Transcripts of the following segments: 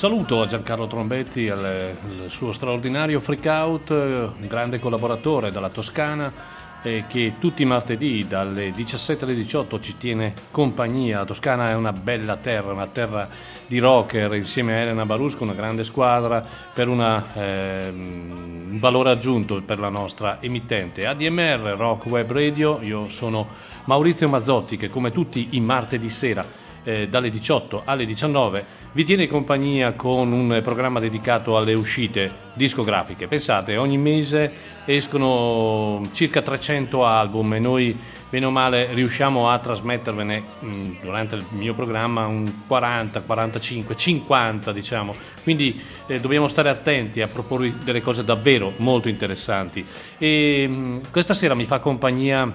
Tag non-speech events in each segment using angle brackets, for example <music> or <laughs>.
Saluto a Giancarlo Trombetti, al, al suo straordinario freak out, un grande collaboratore dalla Toscana eh, che tutti i martedì dalle 17 alle 18 ci tiene compagnia. La Toscana è una bella terra, una terra di rocker insieme a Elena Barusco, una grande squadra per una, eh, un valore aggiunto per la nostra emittente. ADMR Rock Web Radio, io sono Maurizio Mazzotti che come tutti i martedì sera eh, dalle 18 alle 19 vi tiene compagnia con un programma dedicato alle uscite discografiche. Pensate, ogni mese escono circa 300 album e noi bene o male riusciamo a trasmettervene mh, mm, durante il mio programma un 40, 45, 50 diciamo. Quindi eh, dobbiamo stare attenti a proporre delle cose davvero molto interessanti. E mh, mm, questa sera mi fa compagnia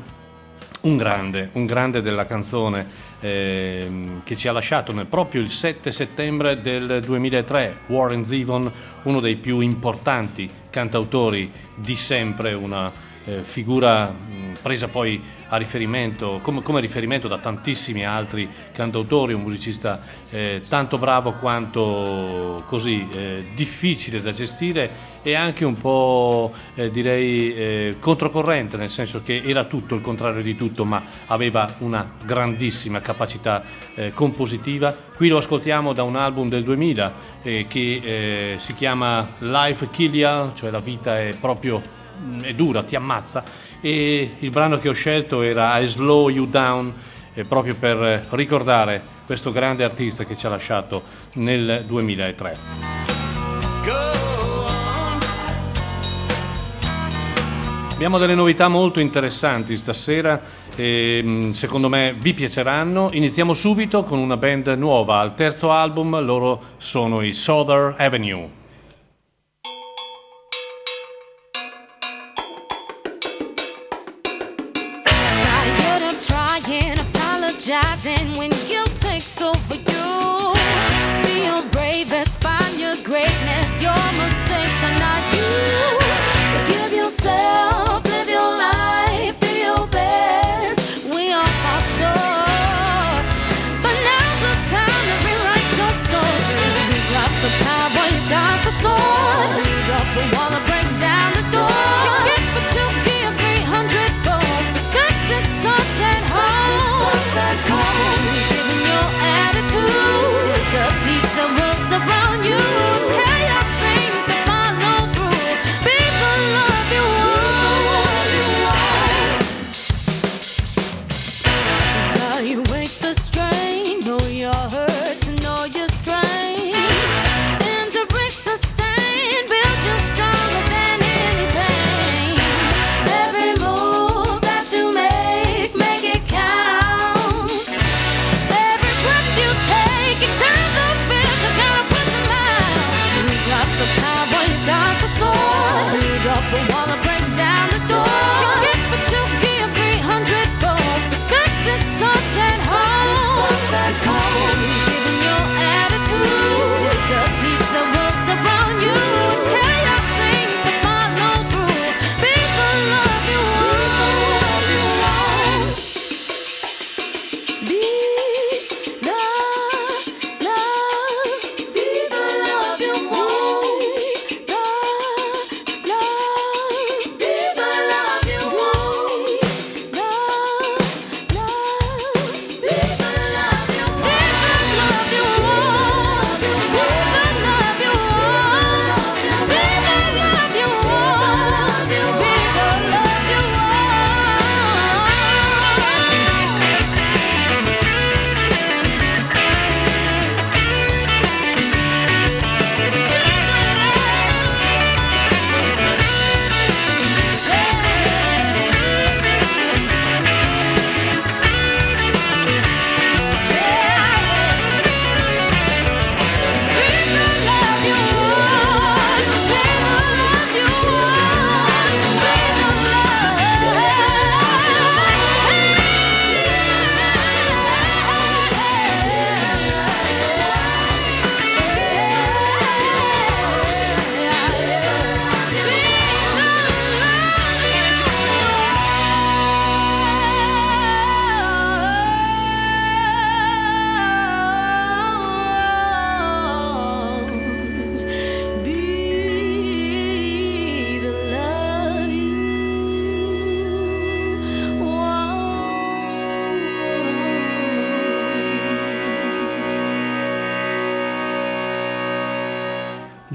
un grande, un grande della canzone eh, che ci ha lasciato nel, proprio il 7 settembre del 2003, Warren Zevon, uno dei più importanti cantautori di sempre, una eh, figura mh, presa poi a riferimento, come, come, riferimento da tantissimi altri cantautori, un musicista eh, tanto bravo quanto così eh, difficile da gestire e anche un po' eh, direi eh, controcorrente, nel senso che era tutto il contrario di tutto, ma aveva una grandissima capacità eh, compositiva. Qui lo ascoltiamo da un album del 2000 eh, che eh, si chiama Life Kill cioè la vita è proprio mm, è dura, ti ammazza e il brano che ho scelto era I Slow You Down eh, proprio per ricordare questo grande artista che ci ha lasciato nel 2003. Abbiamo delle novità molto interessanti stasera e mm, secondo me vi piaceranno. Iniziamo subito con una band nuova, al terzo album loro sono i Southern Avenue.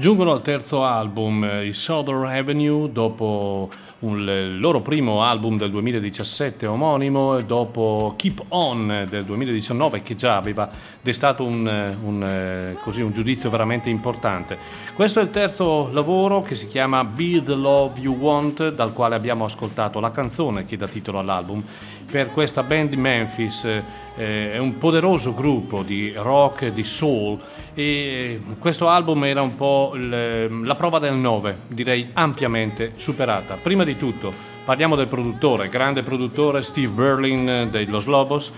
Giungono al terzo album, eh, i Southern Avenue, dopo il loro primo album del 2017 omonimo, dopo Keep On del 2019 che già aveva destato un, un, eh, così, un giudizio veramente importante. Questo è il terzo lavoro che si chiama Be the Love You Want, dal quale abbiamo ascoltato la canzone che dà titolo all'album per questa band di Memphis. Eh, è un poderoso gruppo di rock di soul e questo album era un po' il, la prova del 9, direi ampiamente superata. Prima di tutto parliamo del produttore, grande produttore Steve Berlin dei Los Lobos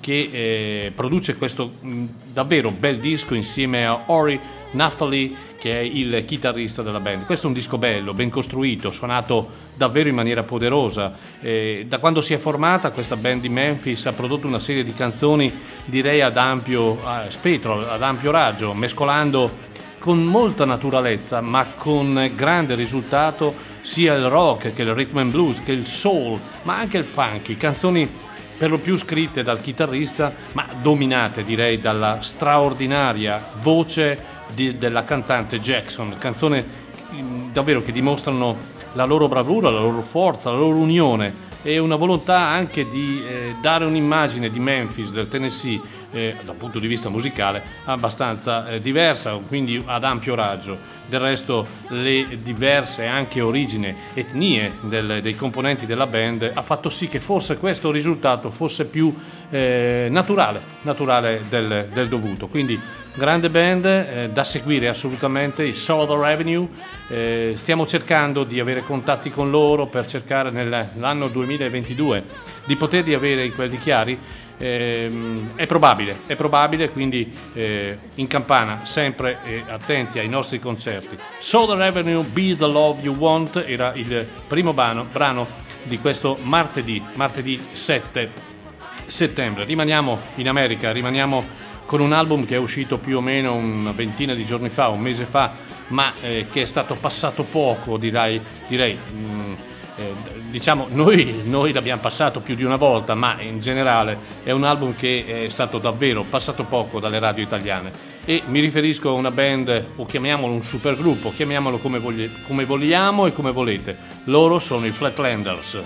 che eh, produce questo mh, davvero bel disco insieme a Ori Naftali che è il chitarrista della band. Questo è un disco bello, ben costruito, suonato davvero in maniera poderosa. Eh, da quando si è formata questa band di Memphis ha prodotto una serie di canzoni direi ad ampio eh, spettro, ad ampio raggio, mescolando con molta naturalezza ma con grande risultato sia il rock che il rhythm and blues che il soul ma anche il funky, canzoni per lo più scritte dal chitarrista ma dominate direi dalla straordinaria voce di, della cantante Jackson, canzone mm, davvero che dimostrano la loro bravura, la loro forza, la loro unione e una volontà anche di eh, dare un'immagine di Memphis, del Tennessee, eh, dal punto di vista musicale, abbastanza eh, diversa, quindi ad ampio raggio. Del resto le diverse anche origini, etnie del, dei componenti della band ha fatto sì che forse questo risultato fosse più eh, naturale, naturale del, del dovuto. Quindi grande band eh, da seguire assolutamente, i Southern Avenue. Eh, stiamo cercando di avere contatti con loro per cercare nell'anno 2022 di poterli avere in quelli chiari. Eh, è probabile, è probabile, quindi eh, in campana sempre eh, attenti ai nostri concerti. Southern Avenue Be the Love You Want era il primo brano, brano di questo martedì, martedì 7 settembre. Rimaniamo in America, rimaniamo con un album che è uscito più o meno una ventina di giorni fa, un mese fa, ma eh, che è stato passato poco, direi. direi mh, mm, eh, diciamo, noi, noi, l'abbiamo passato più di una volta, ma in generale è un album che è stato davvero passato poco dalle radio italiane. E mi riferisco a una band, o chiamiamolo un supergruppo, chiamiamolo come, vogli- come vogliamo e come volete. Loro sono i Flatlanders.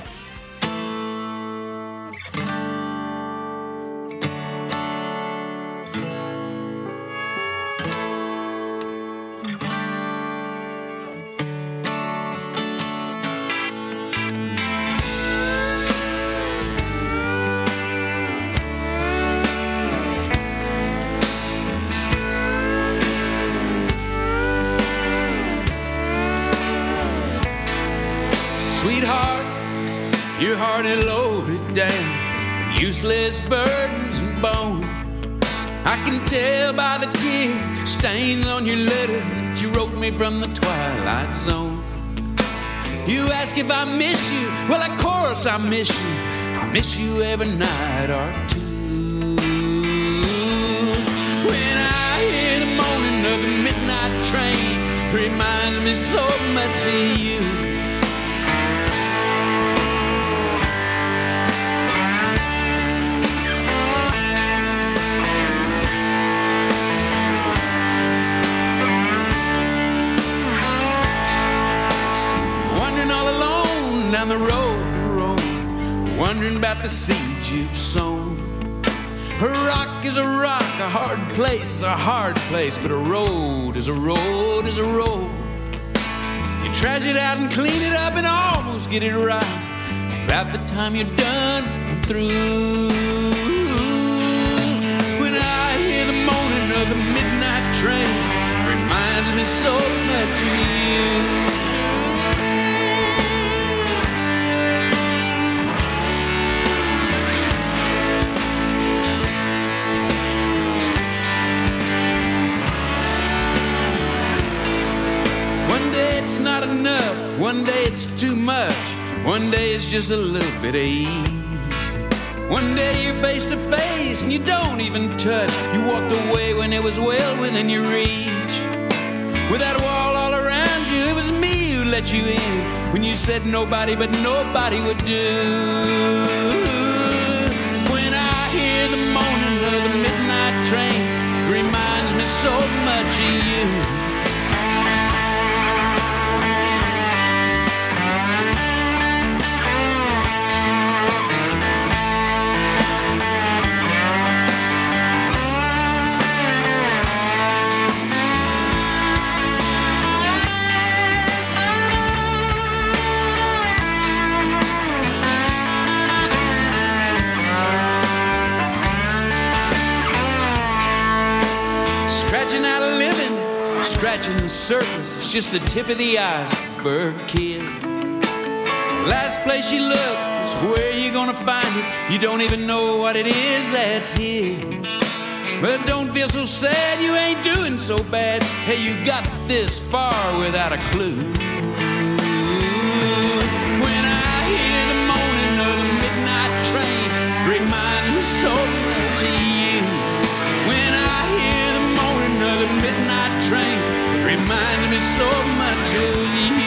From the twilight zone. You ask if I miss you, well, of course I miss you. I miss you every night or two. When I hear the moaning of the midnight train, reminds me so much of you. Down the road, road, wondering about the seeds you've sown. A rock is a rock, a hard place is a hard place, but a road is a road is a road. You trash it out and clean it up and almost get it right. About the time you're done and through. When I hear the moaning of the midnight train, reminds me so much of you. Not enough. One day it's too much. One day it's just a little bit of ease. One day you're face to face and you don't even touch. You walked away when it was well within your reach. With that wall all around you, it was me who let you in. When you said nobody but nobody would do. When I hear the moaning of the midnight train, reminds me so much of you. Surface. It's just the tip of the iceberg, kid. Last place you look is where you're gonna find it. You don't even know what it is that's here. But don't feel so sad, you ain't doing so bad. Hey, you got this far without a clue. When I hear the moaning of the midnight train, remind me so much of you. When I hear the moaning of the midnight train, remind me so much of you.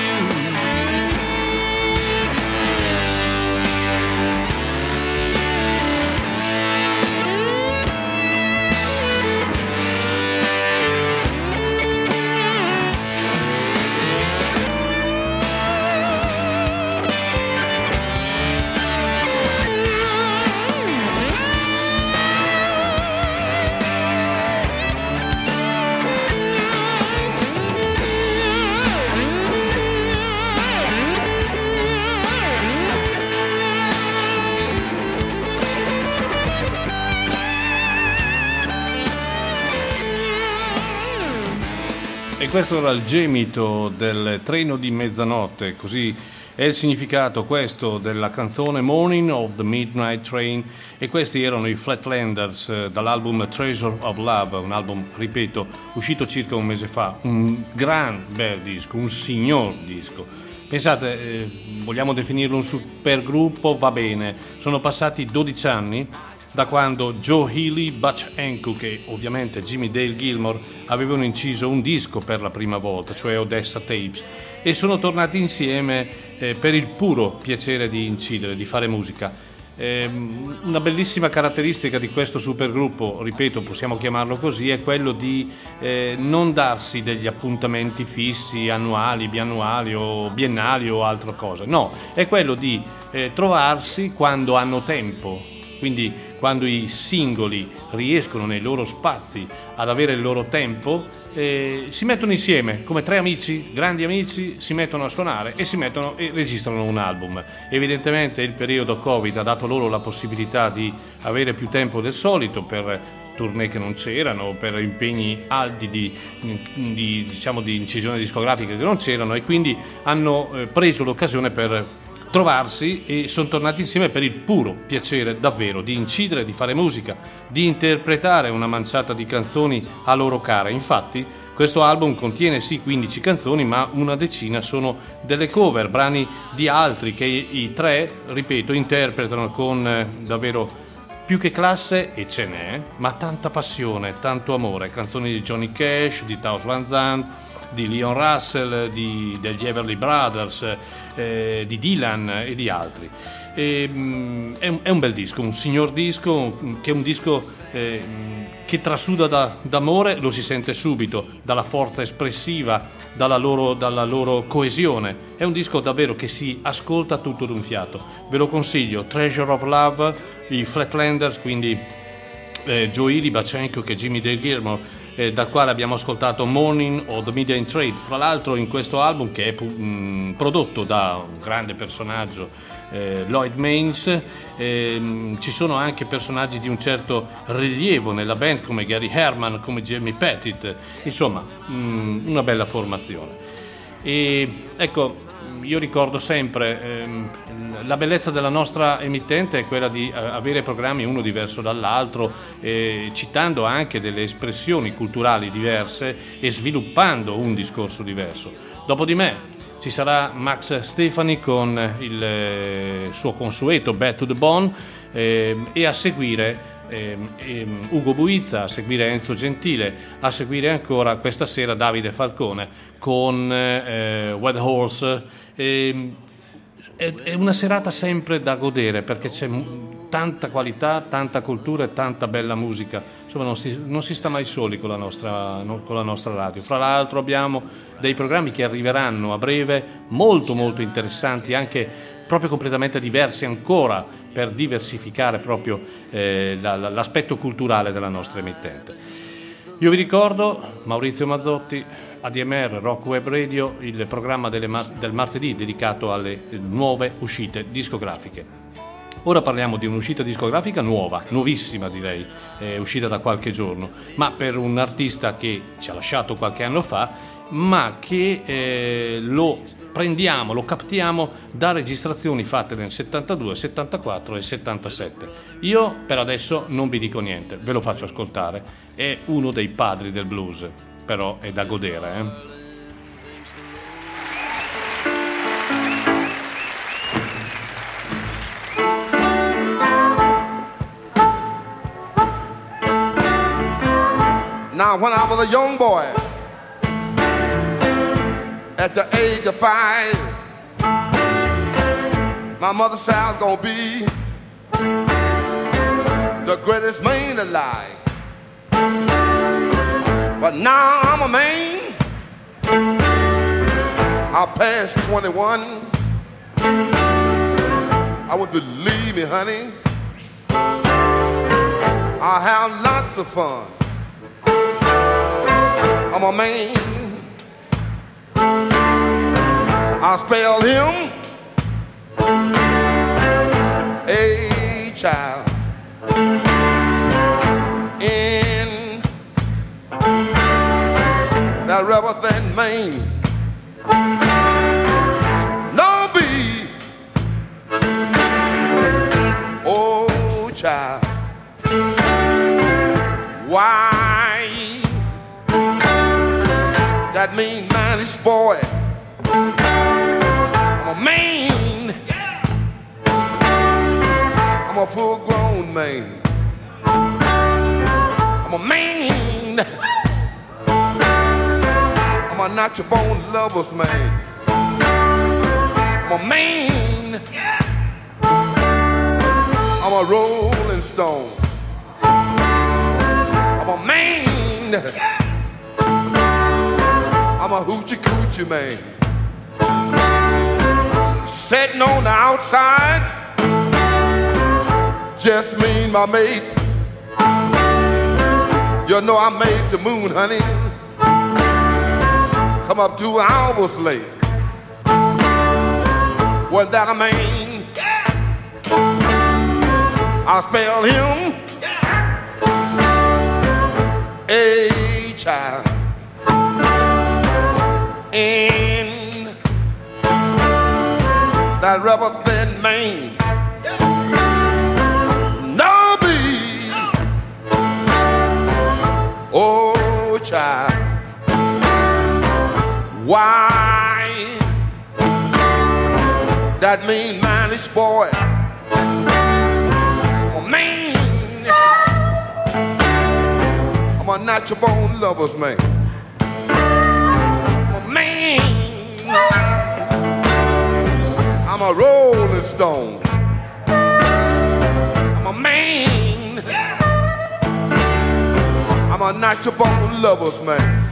Questo era il gemito del treno di mezzanotte, così è il significato questo della canzone Morning of the Midnight Train e questi erano i Flatlanders eh, dall'album Treasure of Love, un album, ripeto, uscito circa un mese fa, un gran bel disco, un signor disco. Pensate, eh, vogliamo definirlo un supergruppo, va bene, sono passati 12 anni da quando Joe Healy, Butch Hancock e ovviamente Jimmy Dale Gilmore avevano inciso un disco per la prima volta, cioè Odessa Tapes, e sono tornati insieme eh, per il puro piacere di incidere, di fare musica. Eh, una bellissima caratteristica di questo supergruppo, ripeto, possiamo chiamarlo così, è quello di eh, non darsi degli appuntamenti fissi, annuali, biannuali o biennali o altre cose. No, è quello di eh, trovarsi quando hanno tempo. Quindi quando i singoli riescono nei loro spazi ad avere il loro tempo, eh, si mettono insieme come tre amici, grandi amici, si mettono a suonare e si mettono e registrano un album. Evidentemente il periodo Covid ha dato loro la possibilità di avere più tempo del solito per tournée che non c'erano, per impegni alti di, di, diciamo, di incisione discografica che non c'erano e quindi hanno eh, preso l'occasione per trovarsi e sono tornati insieme per il puro piacere davvero di incidere, di fare musica, di interpretare una manciata di canzoni a loro care. Infatti questo album contiene sì 15 canzoni, ma una decina sono delle cover, brani di altri che i tre, ripeto, interpretano con eh, davvero più che classe, e ce n'è, ma tanta passione, tanto amore. Canzoni di Johnny Cash, di Taos Van Zandt, di Leon Russell, di, degli Everly Brothers, eh, di Dylan e di altri. E, mm, è, un, è, un, bel disco, un signor disco, che è un disco eh, che trasuda da, d'amore, lo si sente subito, dalla forza espressiva, dalla loro, dalla loro coesione. È un disco davvero che si ascolta tutto d'un fiato. Ve lo consiglio, Treasure of Love, i Flatlanders, quindi eh, Joe Ely, Bachenko e Jimmy Dale Gilmore eh, dal quale abbiamo ascoltato Morning of the Media in Trade. Fra l'altro in questo album che è mh, mm, prodotto da un grande personaggio, eh, Lloyd Maines, eh, ci sono anche personaggi di un certo rilievo nella band come Gary Herman, come Jamie Pettit, insomma mh, mm, una bella formazione. E ecco, io ricordo sempre ehm, la bellezza della nostra emittente è quella di eh, avere programmi uno diverso dall'altro, eh, citando anche delle espressioni culturali diverse e sviluppando un discorso diverso. Dopo di me ci sarà Max Stefani con il eh, suo consueto Back to the Bone eh, e a seguire ehm, ehm, Ugo Buizza, a seguire Enzo Gentile, a seguire ancora questa sera Davide Falcone con eh, Wet Horse. Ehm, è, è una serata sempre da godere perché c'è tanta qualità, tanta cultura e tanta bella musica. Insomma, non si, non si sta mai soli con la, nostra, con la nostra radio. Fra l'altro abbiamo dei programmi che arriveranno a breve molto molto interessanti, anche proprio completamente diversi ancora per diversificare proprio eh, l'aspetto culturale della nostra emittente. Io vi ricordo Maurizio Mazzotti, ADMR Rock Web Radio, il programma ma- del martedì dedicato alle nuove uscite discografiche. Ora parliamo di un'uscita discografica nuova, nuovissima direi, è uscita da qualche giorno, ma per un artista che ci ha lasciato qualche anno fa ma che eh, lo prendiamo, lo captiamo da registrazioni fatte nel 72, 74 e 77. Io per adesso non vi dico niente, ve lo faccio ascoltare. È uno dei padri del blues, però è da godere. Eh? Now, when I was a young boy, at the age of five. My mother said I was gonna be the greatest man alive. But now I'm a man. I passed 21. I would believe me, honey. I have lots of fun. I'm a man. I spell him a child that rubber thin Maine. No be, oh child, why that mean manish boy? I'm a man. I'm a full grown man. I'm a natural bone lover's man. I'm a man. I'm a rolling stone. I'm a man. I'm a hoochie coochie man sitting on the outside. Just me and my mate. You know I made the moon, honey. Come up two hours late. Was that a man? I spell him a child. That rubber thin mane. No be, oh child, why that mean manish boy? Oh man, I'm a natural born lover's man. Oh man. I'm a rolling stone. I'm a man. I'm a natural born lover's man.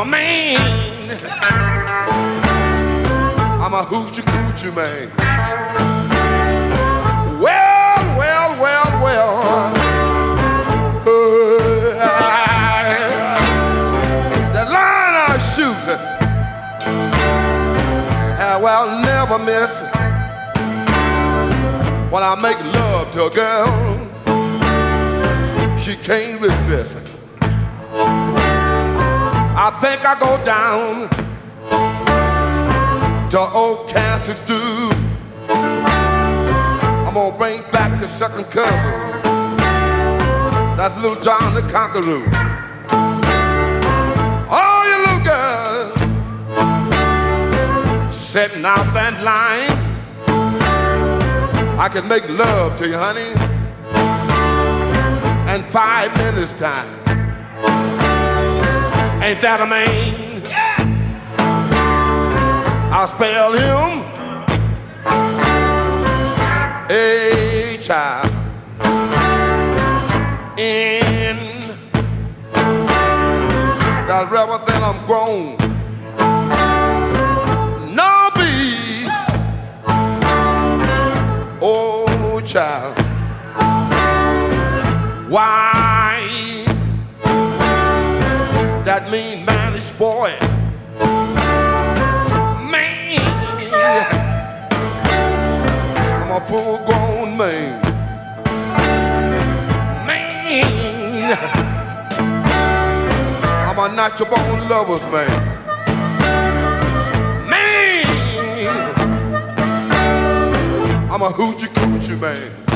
A man. I'm a hoochie coochie man. Well, well, well, well. Uh, the line I shoot well, never miss when I make love to a girl. She can't resist. I think I go down to old Kansas stew. I'm gonna bring back the second cousin. That's little John the Conqueror. All you little girls setting out that line. I can make love to you, honey, in five minutes time. Ain't that a man? I'll spell him a child in that rubber then I'm grown. No be oh child. Why I'm a full grown man. Man, I'm a natural born lover's man. Man, I'm a hoochie coochie man.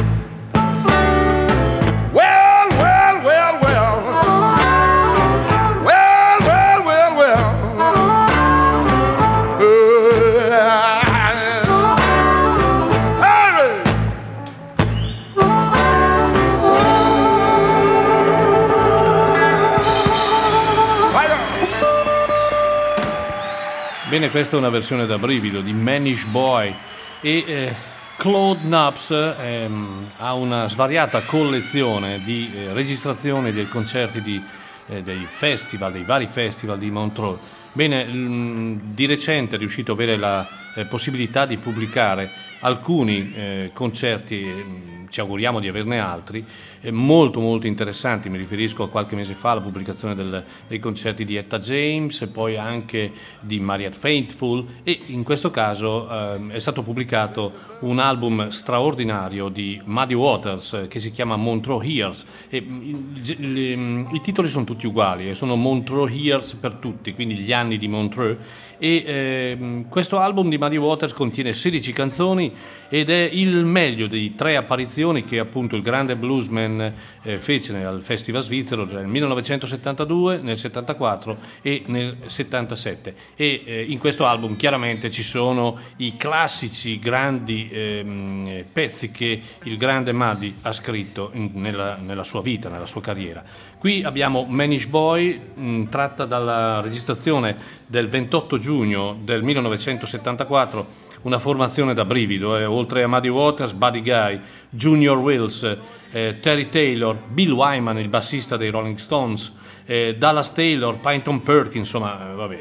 Bene, questa è una versione da brivido di Manish Boy e eh, Claude Naps ehm, ha una svariata collezione di eh, registrazioni dei concerti di, eh, dei festival, dei vari festival di Montreux. Bene, mm, di recente è riuscito ad avere la eh, possibilità di pubblicare alcuni eh, concerti, mm, ci auguriamo di averne altri, eh, molto molto interessanti, mi riferisco a qualche mese fa alla pubblicazione del- dei concerti di Etta James e poi anche di Mariette Faithful e in questo caso ehm, è stato pubblicato un album straordinario di Muddy Waters eh, che si chiama Montreux Hears e, mm, i titoli sono tutti uguali sono Montreux Hears per tutti, quindi gli anni di Montreux e ehm, questo album di Muddy Waters contiene 16 canzoni ed è il meglio di tre apparizioni che appunto il grande bluesman eh, fece al Festival Svizzero nel 1972, nel 74 e nel 77 e eh, in questo album chiaramente ci sono i classici grandi ehm, pezzi che il grande Muddy ha scritto in- nella, nella sua vita, nella sua carriera. Qui abbiamo Manish Boy, mh, tratta dalla registrazione del 28 giugno del 1974, una formazione da brivido, eh, oltre a Muddy Waters, Buddy Guy, Junior Wills, eh, Terry Taylor, Bill Wyman, il bassista dei Rolling Stones, eh, Dallas Taylor, Pynton Perkins, insomma, eh, vabbè,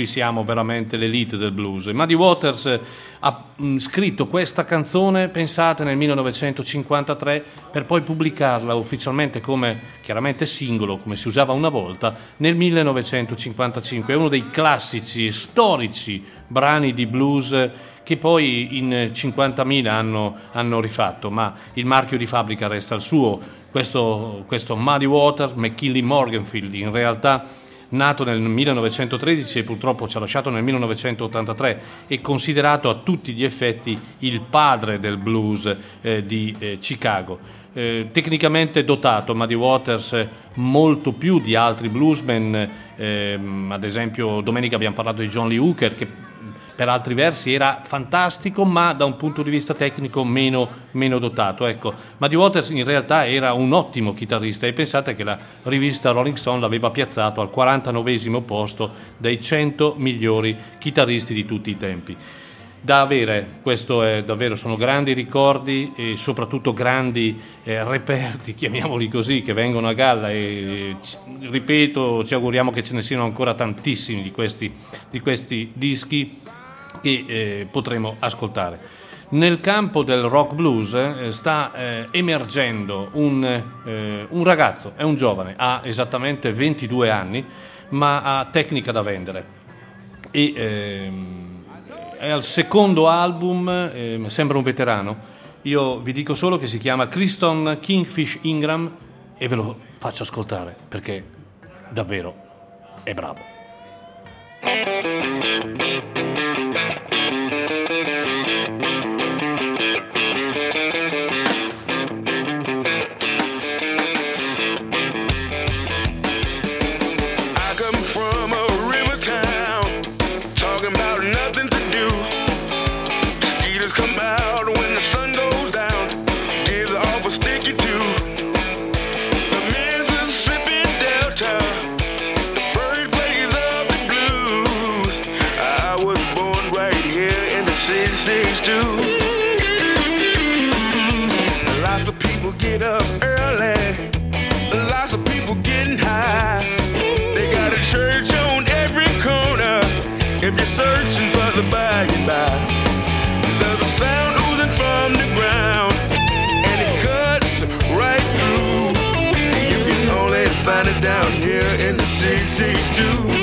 qui siamo veramente l'elite del blues. Muddy Waters ha mh, scritto questa canzone, pensate, nel 1953 per poi pubblicarla ufficialmente come chiaramente singolo, come si usava una volta, nel 1955. È uno dei classici e storici brani di blues che poi in 50.000 hanno, hanno rifatto, ma il marchio di fabbrica resta il suo. Questo, questo Muddy Waters, McKinley Morganfield, in realtà nato nel 1913 e purtroppo ci ha lasciato nel 1983, è considerato a tutti gli effetti il padre del blues eh, di eh, Chicago. Eh, tecnicamente dotato, Muddy Waters eh, molto più di altri bluesmen, ehm, ad esempio domenica abbiamo parlato di John Lee Hooker che per altri versi era fantastico, ma da un punto di vista tecnico meno, meno dotato. Ecco, Muddy Waters in realtà era un ottimo chitarrista e pensate che la rivista Rolling Stone l'aveva piazzato al 49 posto dei 100 migliori chitarristi di tutti i tempi. Da avere, questo è davvero, sono grandi ricordi e soprattutto grandi eh, reperti, <laughs> chiamiamoli così, che vengono a galla e ci- ripeto, ci auguriamo che ce ne siano ancora tantissimi di questi, di questi dischi che eh, potremo ascoltare. Nel campo del rock blues eh, sta eh, emergendo un, eh, un ragazzo, è un giovane, ha esattamente 22 anni, ma ha tecnica da vendere. E, ehm, è al secondo album, ehm, sembra un veterano. Io vi dico solo che si chiama Criston Kingfish Ingram e ve lo faccio ascoltare perché davvero è bravo. 662.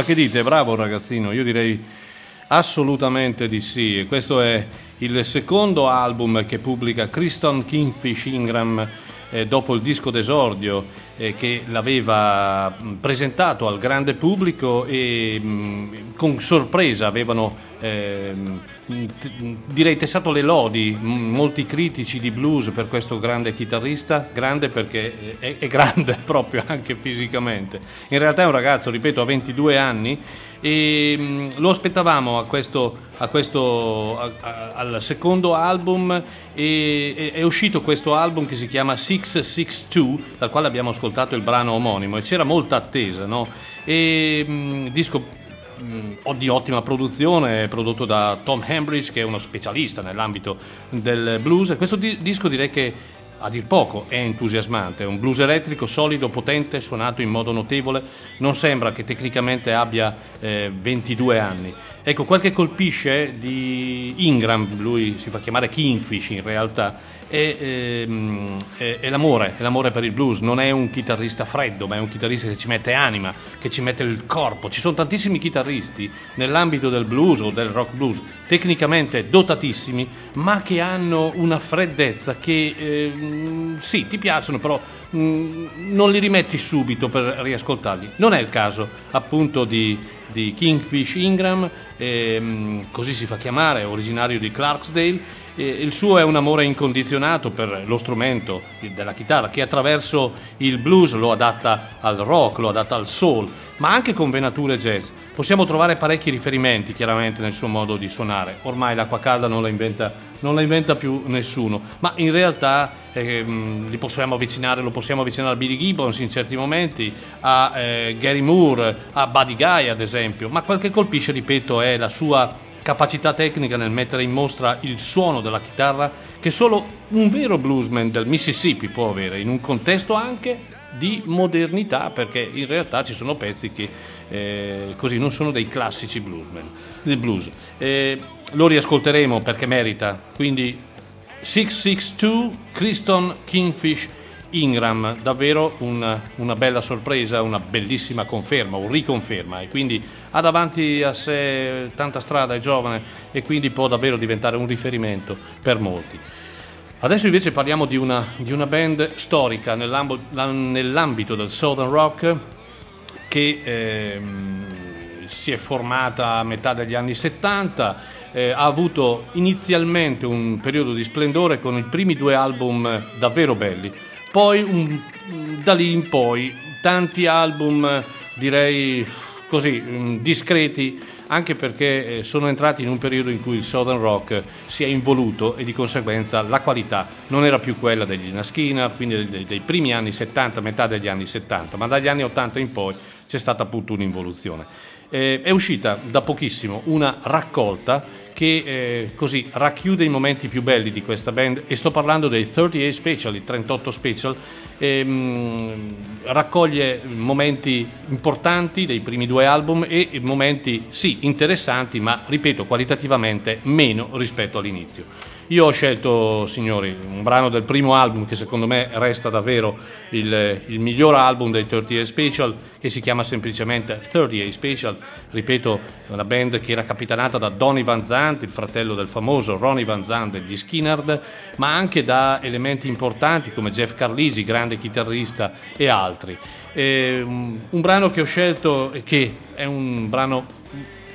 Allora, che dite? Bravo ragazzino, io direi assolutamente di sì. Questo è il secondo album che pubblica Kristen Kingfish Ingram eh, dopo il disco d'esordio eh, che l'aveva presentato al grande pubblico e mh, con sorpresa avevano t- direi tessato le lodi mh, molti critici di blues per questo grande chitarrista, grande perché è, è grande <laughs> proprio anche fisicamente. In realtà è un ragazzo, ripeto, ha 22 anni e mh, lo aspettavamo a questo, a questo a- a- al secondo album e è uscito questo album che si chiama 662 dal quale abbiamo ascoltato il brano omonimo e c'era molta attesa no? e mh, disco mh, di ottima produzione prodotto da Tom Hambridge che è uno specialista nell'ambito del blues questo di- disco direi che a dir poco è entusiasmante, è un blues elettrico solido, potente, suonato in modo notevole, non sembra che tecnicamente abbia eh, 22 anni. Ecco, quel che colpisce di Ingram, lui si fa chiamare Kingfish in realtà, è, è- è l'amore, è l'amore per il blues, non è un chitarrista freddo, ma è un chitarrista che ci mette anima, che ci mette il corpo. Ci sono tantissimi chitarristi nell'ambito del blues o del rock blues, tecnicamente dotatissimi, ma che hanno una freddezza che ehm, sì, ti piacciono, però mm, non li rimetti subito per riascoltarli. Non è il caso appunto di, di Kingfish Ingram, ehm, così si fa chiamare, originario di Clarksdale. E il suo è un amore incondizionato per lo strumento della chitarra che attraverso il blues lo adatta al rock, lo adatta al soul, ma anche con venature jazz. Possiamo trovare parecchi riferimenti chiaramente nel suo modo di suonare. Ormai l'acqua calda non la inventa, non la inventa più nessuno, ma in realtà ehm, possiamo lo possiamo avvicinare a Billy Gibbons in certi momenti, a eh, Gary Moore, a Buddy Guy ad esempio, ma quel che colpisce, ripeto, è la sua capacità tecnica nel mettere in mostra il suono della chitarra che solo un vero bluesman del Mississippi può avere in un contesto anche di modernità perché in realtà ci sono pezzi che eh, così non sono dei classici bluesman del blues. Eh, lo riascolteremo perché merita. Quindi 662 Criston Kingfish Ingram, davvero una, una bella sorpresa, una bellissima conferma, o riconferma. E quindi ha davanti a sé tanta strada, è giovane e quindi può davvero diventare un riferimento per molti. Adesso invece parliamo di una, di una band storica nell'ambito del Southern Rock che ehm, si è formata a metà degli anni 70, eh, ha avuto inizialmente un periodo di splendore con i primi due album davvero belli, poi un- da lì in poi tanti album direi così mm, discreti anche perché eh, sono entrati in un periodo in cui il Southern Rock si è involuto e di conseguenza la qualità non era più quella degli Ina Skinner, quindi dei primi anni 70, metà degli anni 70, ma dagli anni 80 in poi c'è stata appunto un'involuzione. Eh, è uscita da pochissimo una raccolta che eh, così racchiude i momenti più belli di questa band e sto parlando dei 38 Special, i 38 Special, ehm, raccoglie momenti importanti dei primi due album e momenti sì interessanti ma ripeto qualitativamente meno rispetto all'inizio. Io ho scelto, signori, un brano del primo album che secondo me resta davvero il, il miglior album dei 38 Special, che si chiama semplicemente 38 Special. Ripeto, è una band che era capitanata da Donny Van Zandt, il fratello del famoso Ronnie Van Zandt degli Skinnerd, ma anche da elementi importanti come Jeff Carlisi, grande chitarrista, e altri. Eh, un, un brano che ho scelto, e che è un brano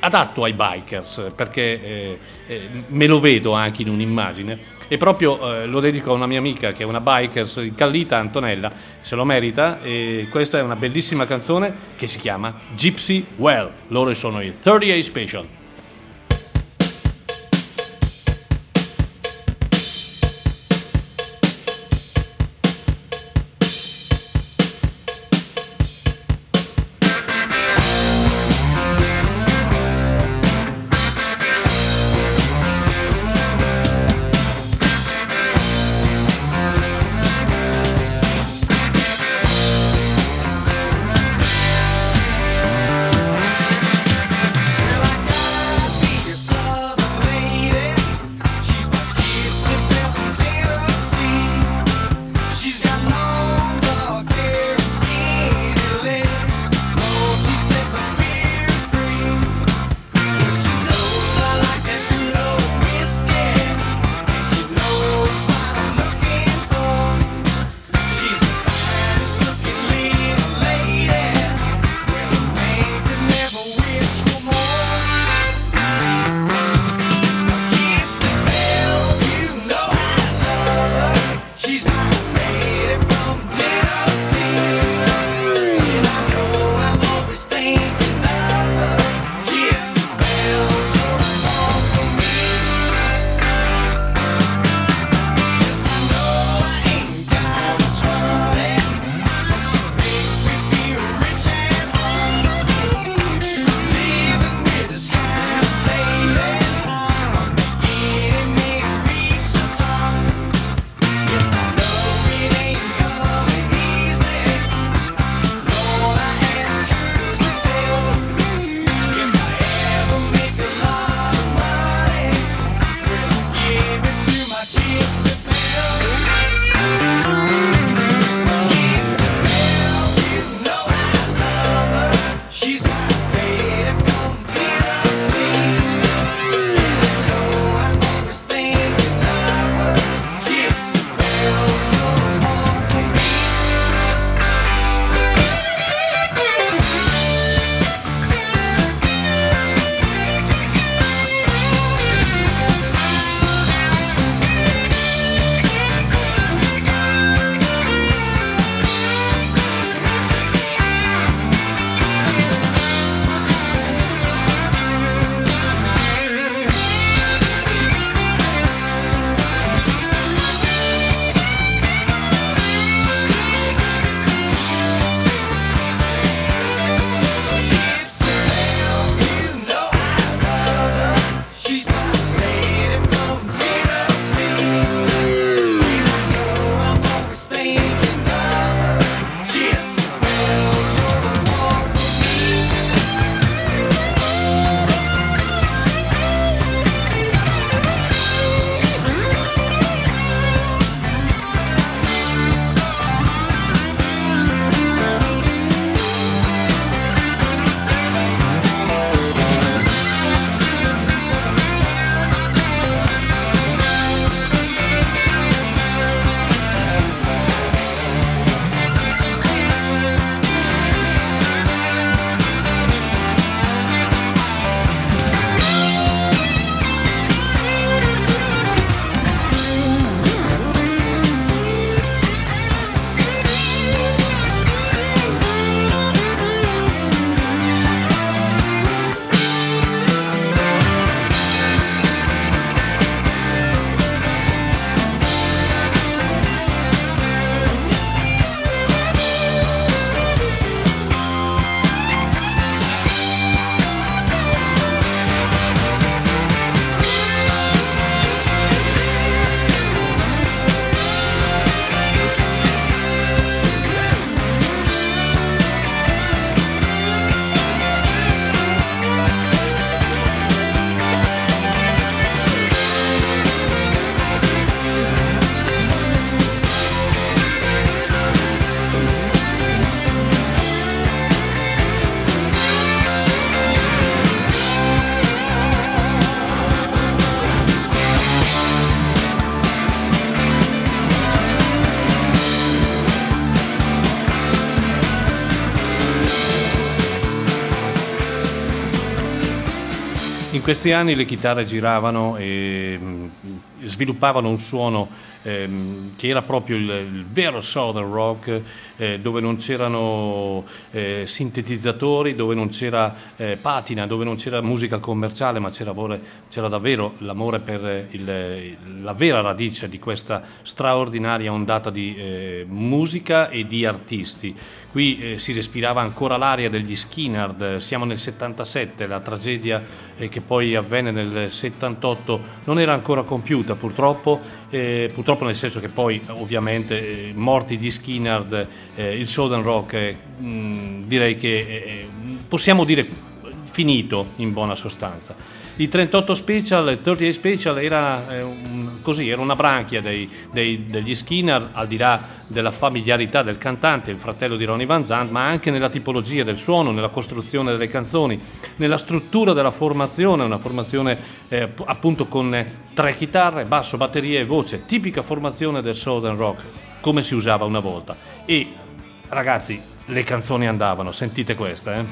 adatto ai bikers perché eh, eh, me lo vedo anche in un'immagine. E proprio eh, lo dedico a una mia amica che è una bikers incallita Antonella se lo merita e questa è una bellissima canzone che si chiama Gypsy Well. Loro sono i 38 Special questi anni le chitarre giravano e mh, sviluppavano un suono ehm, che era proprio il, il vero southern rock, eh, dove non c'erano eh, sintetizzatori, dove non c'era eh, patina, dove non c'era musica commerciale, ma c'era, c'era davvero l'amore per il, la vera radice di questa straordinaria ondata di eh, musica e di artisti. Qui eh, si respirava ancora l'aria degli Skinnard, siamo nel 77, la tragedia eh, che poi avvenne nel 78 non era ancora compiuta purtroppo, eh, purtroppo nel senso che poi ovviamente eh, morti di Skinnard, eh, il Southern Rock mh, direi che possiamo dire finito in buona sostanza. Il 38 Special, il 38 Special era, eh, un, così, era una branchia dei, dei, degli Skinner, al di là della familiarità del cantante, il fratello di Ronnie Van Zandt, ma anche nella tipologia del suono, nella costruzione delle canzoni, nella struttura della formazione, una formazione eh, appunto con tre chitarre, basso, batteria e voce, tipica formazione del Southern Rock, come si usava una volta. E ragazzi, le canzoni andavano, sentite questa, eh?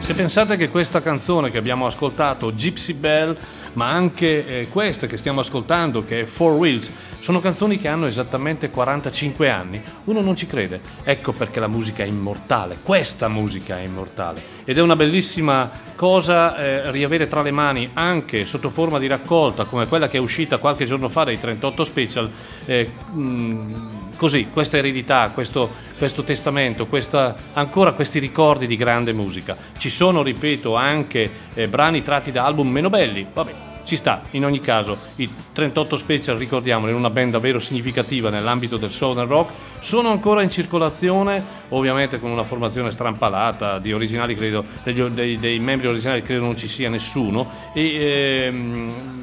Se pensate che questa canzone che abbiamo ascoltato, Gypsy Bell, ma anche eh, questa che stiamo ascoltando, che è Four Wheels, sono canzoni che hanno esattamente 45 anni, uno non ci crede. Ecco perché la musica è immortale, questa musica è immortale. Ed è una bellissima cosa eh, riavere tra le mani anche sotto forma di raccolta, come quella che è uscita qualche giorno fa dai 38 Special, eh, mh, così, questa eredità, questo, questo testamento, questa, ancora questi ricordi di grande musica. Ci sono, ripeto, anche eh, brani tratti da album meno belli, vabbè, ci sta, in ogni caso, i 38 Special, ricordiamolo, una band davvero significativa nell'ambito del Southern Rock, sono ancora in circolazione, ovviamente con una formazione strampalata, di originali credo, degli, dei, dei, membri originali credo non ci sia nessuno, e ehm,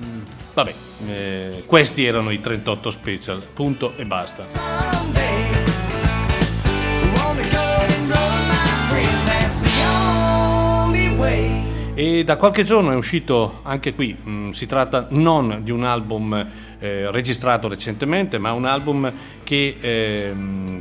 Vabbè, eh, questi erano i 38 special, punto e basta. Da qualche giorno è uscito anche qui, mh, mm, si tratta non di un album eh, registrato recentemente, ma un album che eh,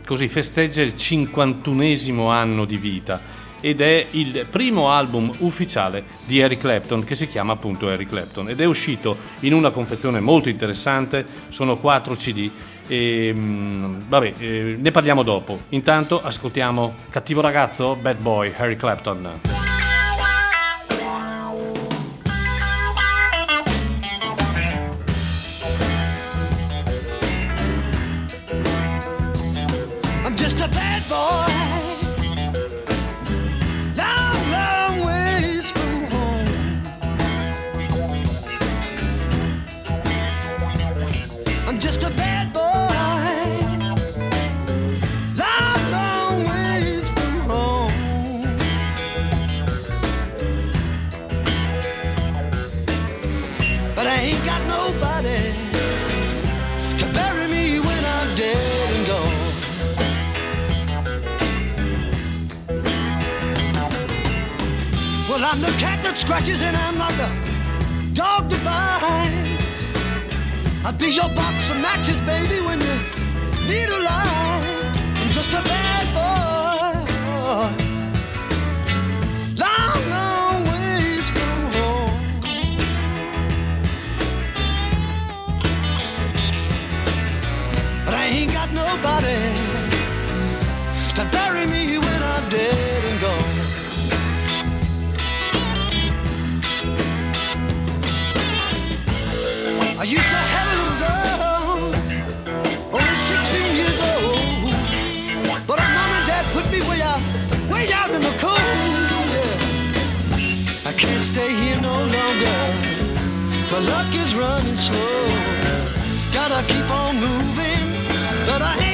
così festeggia il 51esimo anno di vita ed è il primo album ufficiale di Eric Clapton che si chiama appunto Eric Clapton ed è uscito in una confezione molto interessante, sono 4 CD e mm, vabbè, eh, ne parliamo dopo. Intanto ascoltiamo Cattivo ragazzo, Bad Boy, Harry Clapton. Scratches and I'm not the dog that bites. I'll be your box of matches, baby, when you need a light. I'm just a bad boy. Long, long ways from home. But I ain't got nobody I used to have a little girl, only 16 years old. But mom and dad put me way out, way out in the cold. I can't stay here no longer. My luck is running slow. Gotta keep on moving, but I ain't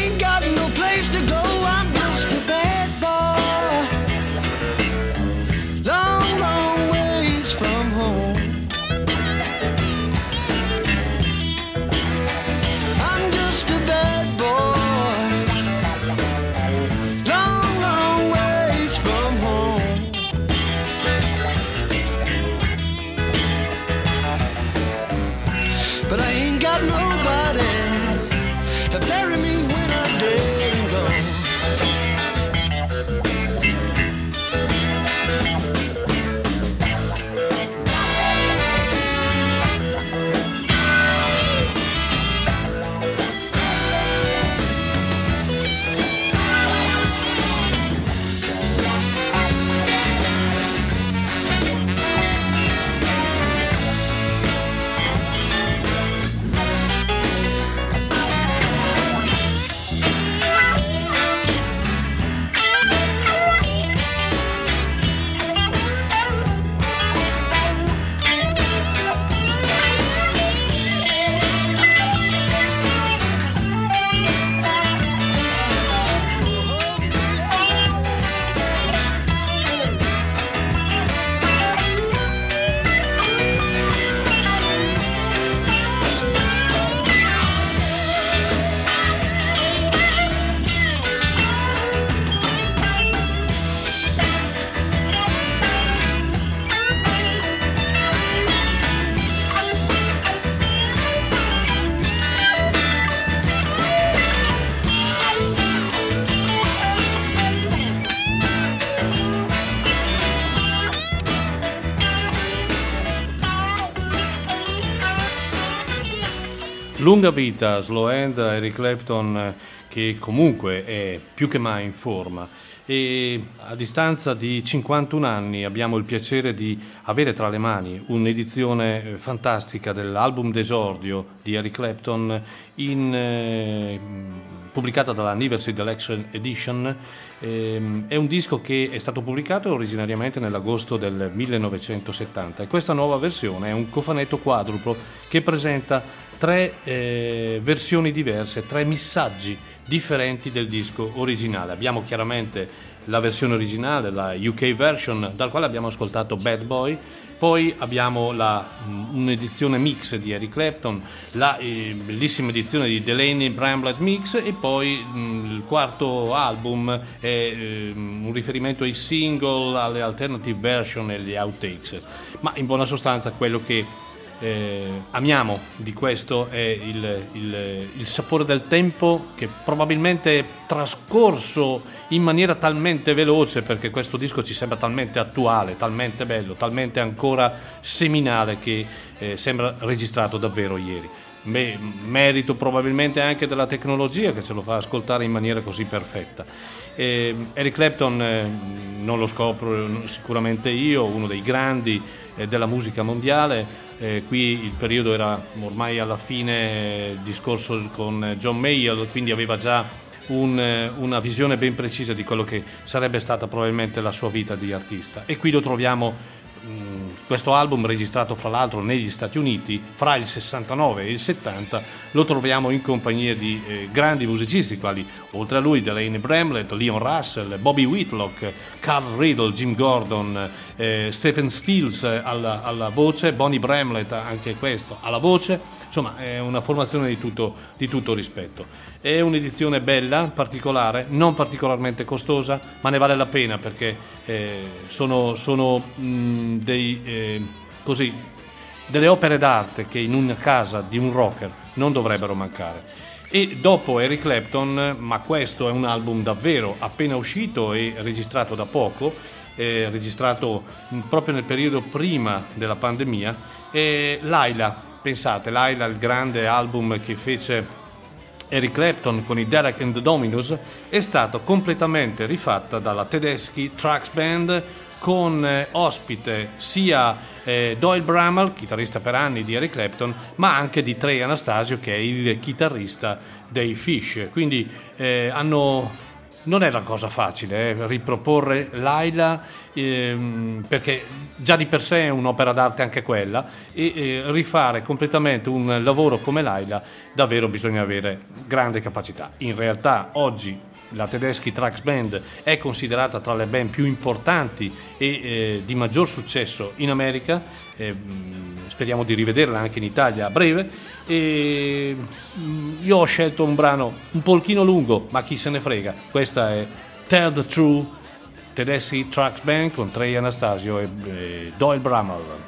Lunga vita, slow end, Eric Clapton che comunque è più che mai in forma e a distanza di 51 anni abbiamo il piacere di avere tra le mani un'edizione fantastica dell'album d'esordio di Eric Clapton in, eh, pubblicata dalla Anniversary Election Edition. Eh, è un disco che è stato pubblicato originariamente nell'agosto del 1970 e questa nuova versione è un cofanetto quadruplo che presenta tre eh, versioni diverse, tre missaggi differenti del disco originale. Abbiamo chiaramente la versione originale, la UK version, dal quale abbiamo ascoltato Bad Boy, poi abbiamo la, mm, un'edizione mix di Eric Clapton, la eh, bellissima edizione di Delaney Bramblett Mix e poi mh, mm, il quarto album è eh, un riferimento ai single, alle alternative version e agli outtakes. Ma in buona sostanza quello che eh, amiamo di questo è il, il, il, sapore del tempo che probabilmente è trascorso in maniera talmente veloce perché questo disco ci sembra talmente attuale, talmente bello, talmente ancora seminale che eh, sembra registrato davvero ieri. Beh, merito probabilmente anche della tecnologia che ce lo fa ascoltare in maniera così perfetta. Eh, Eric Clapton eh, non lo scopro sicuramente io, uno dei grandi eh, della musica mondiale, eh, qui il periodo era ormai alla fine discorso con John Mayer, quindi aveva già un, eh, una visione ben precisa di quello che sarebbe stata probabilmente la sua vita di artista. E qui lo troviamo questo album registrato fra l'altro negli Stati Uniti fra il 69 e il 70 lo troviamo in compagnia di eh, grandi musicisti quali oltre a lui Delaney Bramlett, Leon Russell, Bobby Whitlock, Carl Riddle, Jim Gordon, eh, Stephen Stills alla, alla voce, Bonnie Bramlett anche questo alla voce insomma è una formazione di tutto, di tutto rispetto. È un'edizione bella, particolare, non particolarmente costosa, ma ne vale la pena perché eh, sono, sono mh, dei, eh, così, delle opere d'arte che in una casa di un rocker non dovrebbero mancare. E dopo Eric Clapton, ma questo è un album davvero appena uscito e registrato da poco, eh, registrato proprio nel periodo prima della pandemia, eh, Laila Pensate, Laila, il grande album che fece Eric Clapton con i Derek and the Dominos, è stato completamente rifatta dalla Tedeschi Trucks Band con eh, ospite sia eh, Doyle Bramall, chitarrista per anni di Eric Clapton, ma anche di Trey Anastasio che è il chitarrista dei Fish. Quindi eh, hanno non è una cosa facile eh, riproporre Laila ehm, perché già di per sé è un'opera d'arte anche quella e eh, rifare completamente un lavoro come Laila davvero bisogna avere grande capacità. In realtà oggi la Tedeschi Trax Band è considerata tra le band più importanti e eh, di maggior successo in America, eh, speriamo di rivederla anche in Italia a breve. E mm, io ho scelto un brano un pochino lungo, ma chi se ne frega. Questa è Tell the True, Tedeschi Trucks Band con Trey Anastasio e, Doyle Bramall.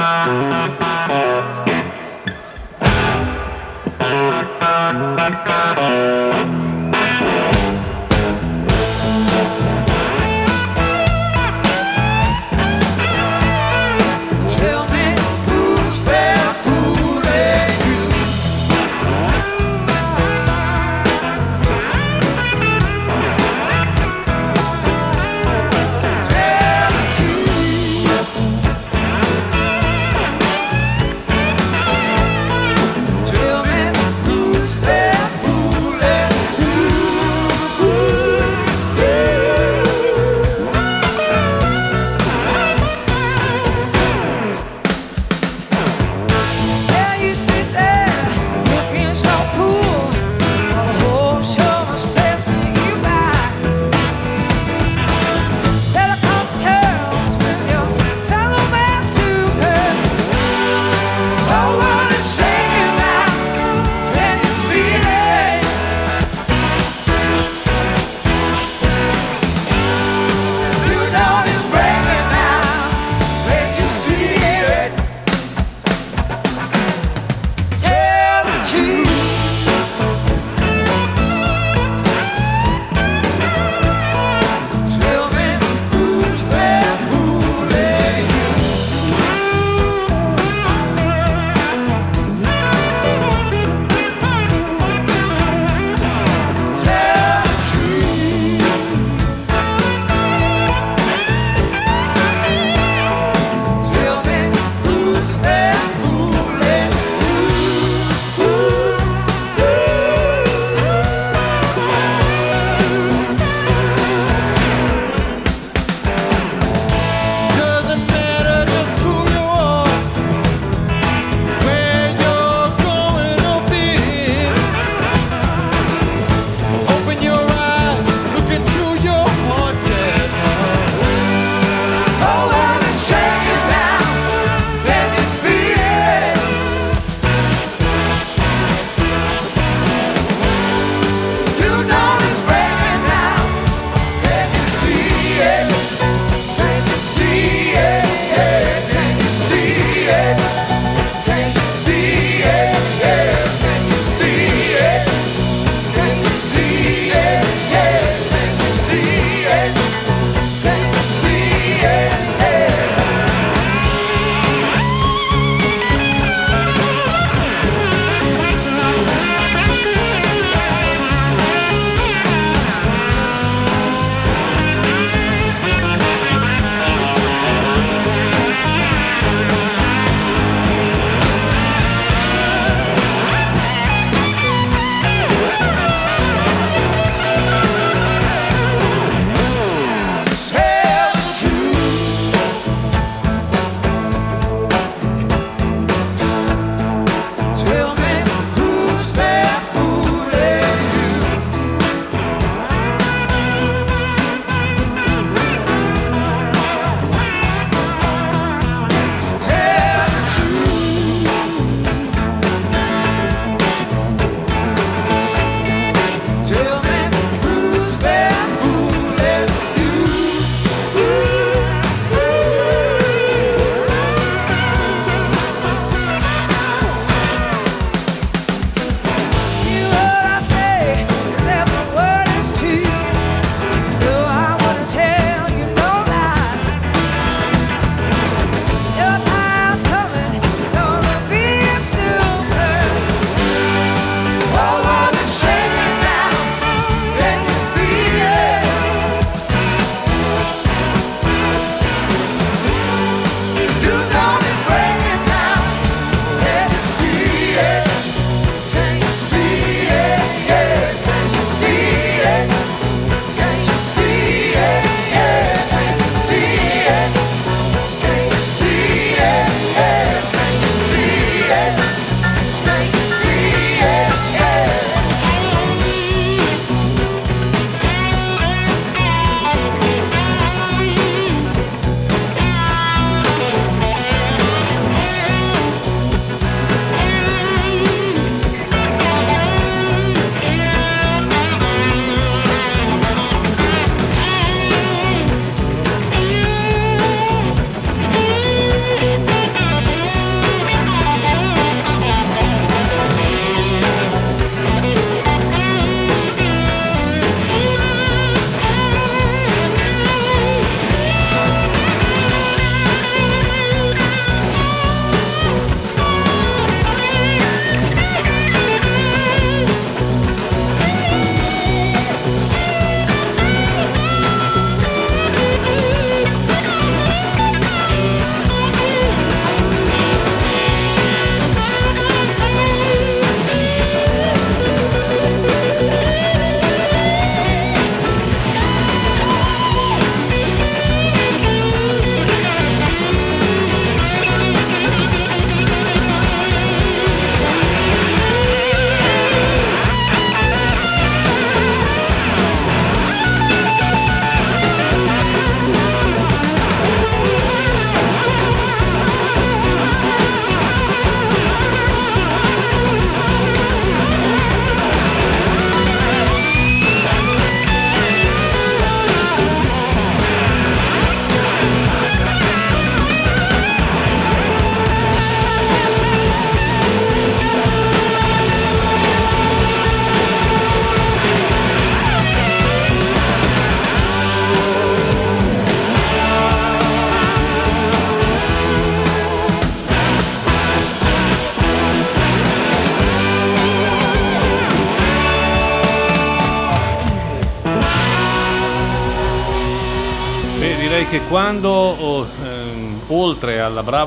Thank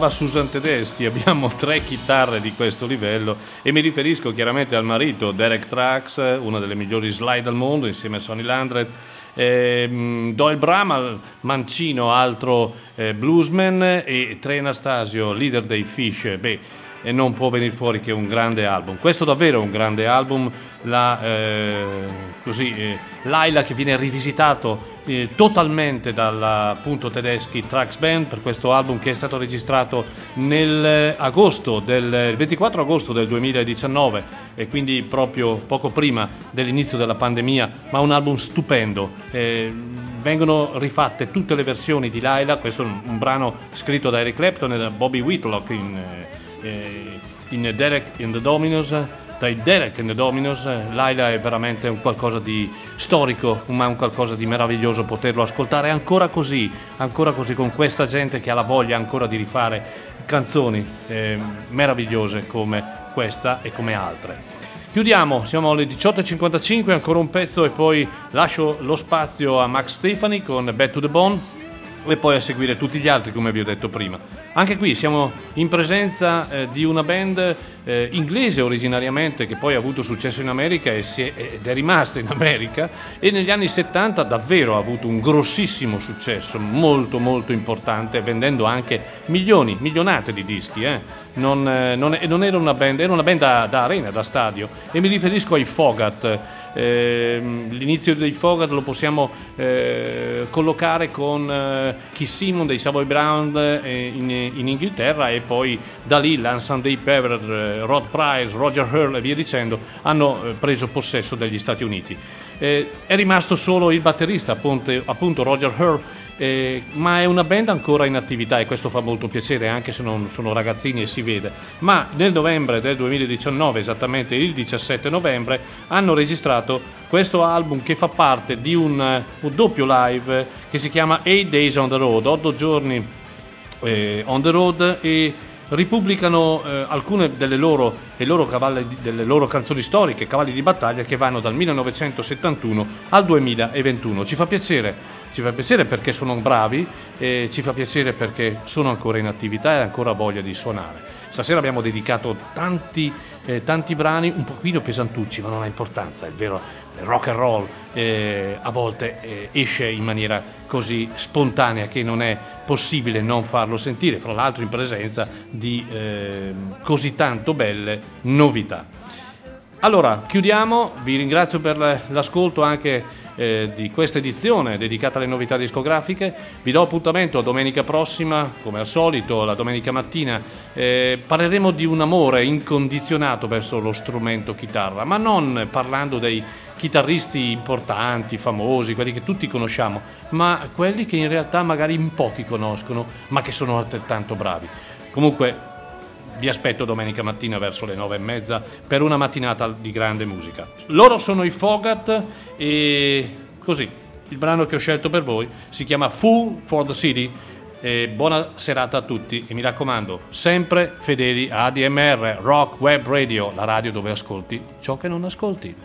brava Susan Tedeschi abbiamo <laughs> tre chitarre di questo livello e mi riferisco chiaramente al marito Derek Trax, una delle migliori slide al mondo insieme a Sonny Landred, ehm, Doyle Bramall, mancino, altro eh, bluesman e Trey Anastasio, leader dei Fish. Beh, e non può venire fuori che un grande album. Questo davvero è un grande album, la, eh, così, eh, Laila che viene rivisitato eh, totalmente dal appunto tedeschi Trax Band per questo album che è stato registrato nel agosto del 24 agosto del 2019 e quindi proprio poco prima dell'inizio della pandemia, ma un album stupendo. Eh, vengono rifatte tutte le versioni di Laila, questo è un, un brano scritto da Eric Clapton e da Bobby Whitlock in, eh, in Derek in the Dominos dai Derek and the Dominos. Laila è veramente un qualcosa di storico, ma un qualcosa di meraviglioso poterlo ascoltare ancora così, ancora così con questa gente che ha la voglia ancora di rifare canzoni eh, meravigliose come questa e come altre. Chiudiamo, siamo alle 18.55, ancora un pezzo e poi lascio lo spazio a Max Stefani con Back to the Bone e poi a seguire tutti gli altri come vi ho detto prima. Anche qui siamo in presenza eh, di una band eh, inglese originariamente che poi ha avuto successo in America è, ed è rimasta in America e negli anni 70 davvero ha avuto un grossissimo successo, molto molto importante, vendendo anche milioni, milionate di dischi. Eh. Non, eh, non, non, era una band, era una band da, da arena, da stadio e mi riferisco ai Fogat l'inizio dei Fogat lo possiamo eh, collocare con eh, Keith Simon dei Savoy Brown eh, in, in, Inghilterra e poi da lì Lance Sunday Pepper, eh, Rod Price, Roger Hurl e via dicendo hanno preso possesso degli Stati Uniti. è rimasto solo il batterista, appunto, appunto Roger Hurl eh, ma è una band ancora in attività e questo fa molto piacere anche se non sono ragazzini e si vede. Ma nel novembre del 2019, esattamente il 17 novembre, hanno registrato questo album che fa parte di un, un doppio live che si chiama 8 Days on the Road, 8 giorni eh, on the road e ripubblicano eh, alcune delle loro, loro cavalli, delle loro, canzoni storiche, cavalli di battaglia che vanno dal 1971 al 2021. Ci fa piacere ci fa piacere perché sono bravi e ci fa piacere perché sono ancora in attività e ancora voglia di suonare. Stasera abbiamo dedicato tanti, eh, tanti brani un pochino pesantucci, ma non ha importanza, è vero, il rock and roll eh, a volte eh, esce in maniera così spontanea che non è possibile non farlo sentire, fra l'altro in presenza di ehm, così tanto belle novità. Allora, chiudiamo, vi ringrazio per l'ascolto anche eh, di questa edizione dedicata alle novità discografiche. Vi do appuntamento a domenica prossima, come al solito, la domenica mattina. Eh, parleremo di un amore incondizionato verso lo strumento chitarra, ma non parlando dei chitarristi importanti, famosi, quelli che tutti conosciamo, ma quelli che in realtà magari in pochi conoscono, ma che sono altrettanto bravi. Comunque vi aspetto domenica mattina verso le nove e mezza per una mattinata di grande musica. Loro sono i Fogat e così, il brano che ho scelto per voi si chiama Fool for the City. E buona serata a tutti e mi raccomando, sempre fedeli a ADMR, Rock Web Radio, la radio dove ascolti ciò che non ascolti.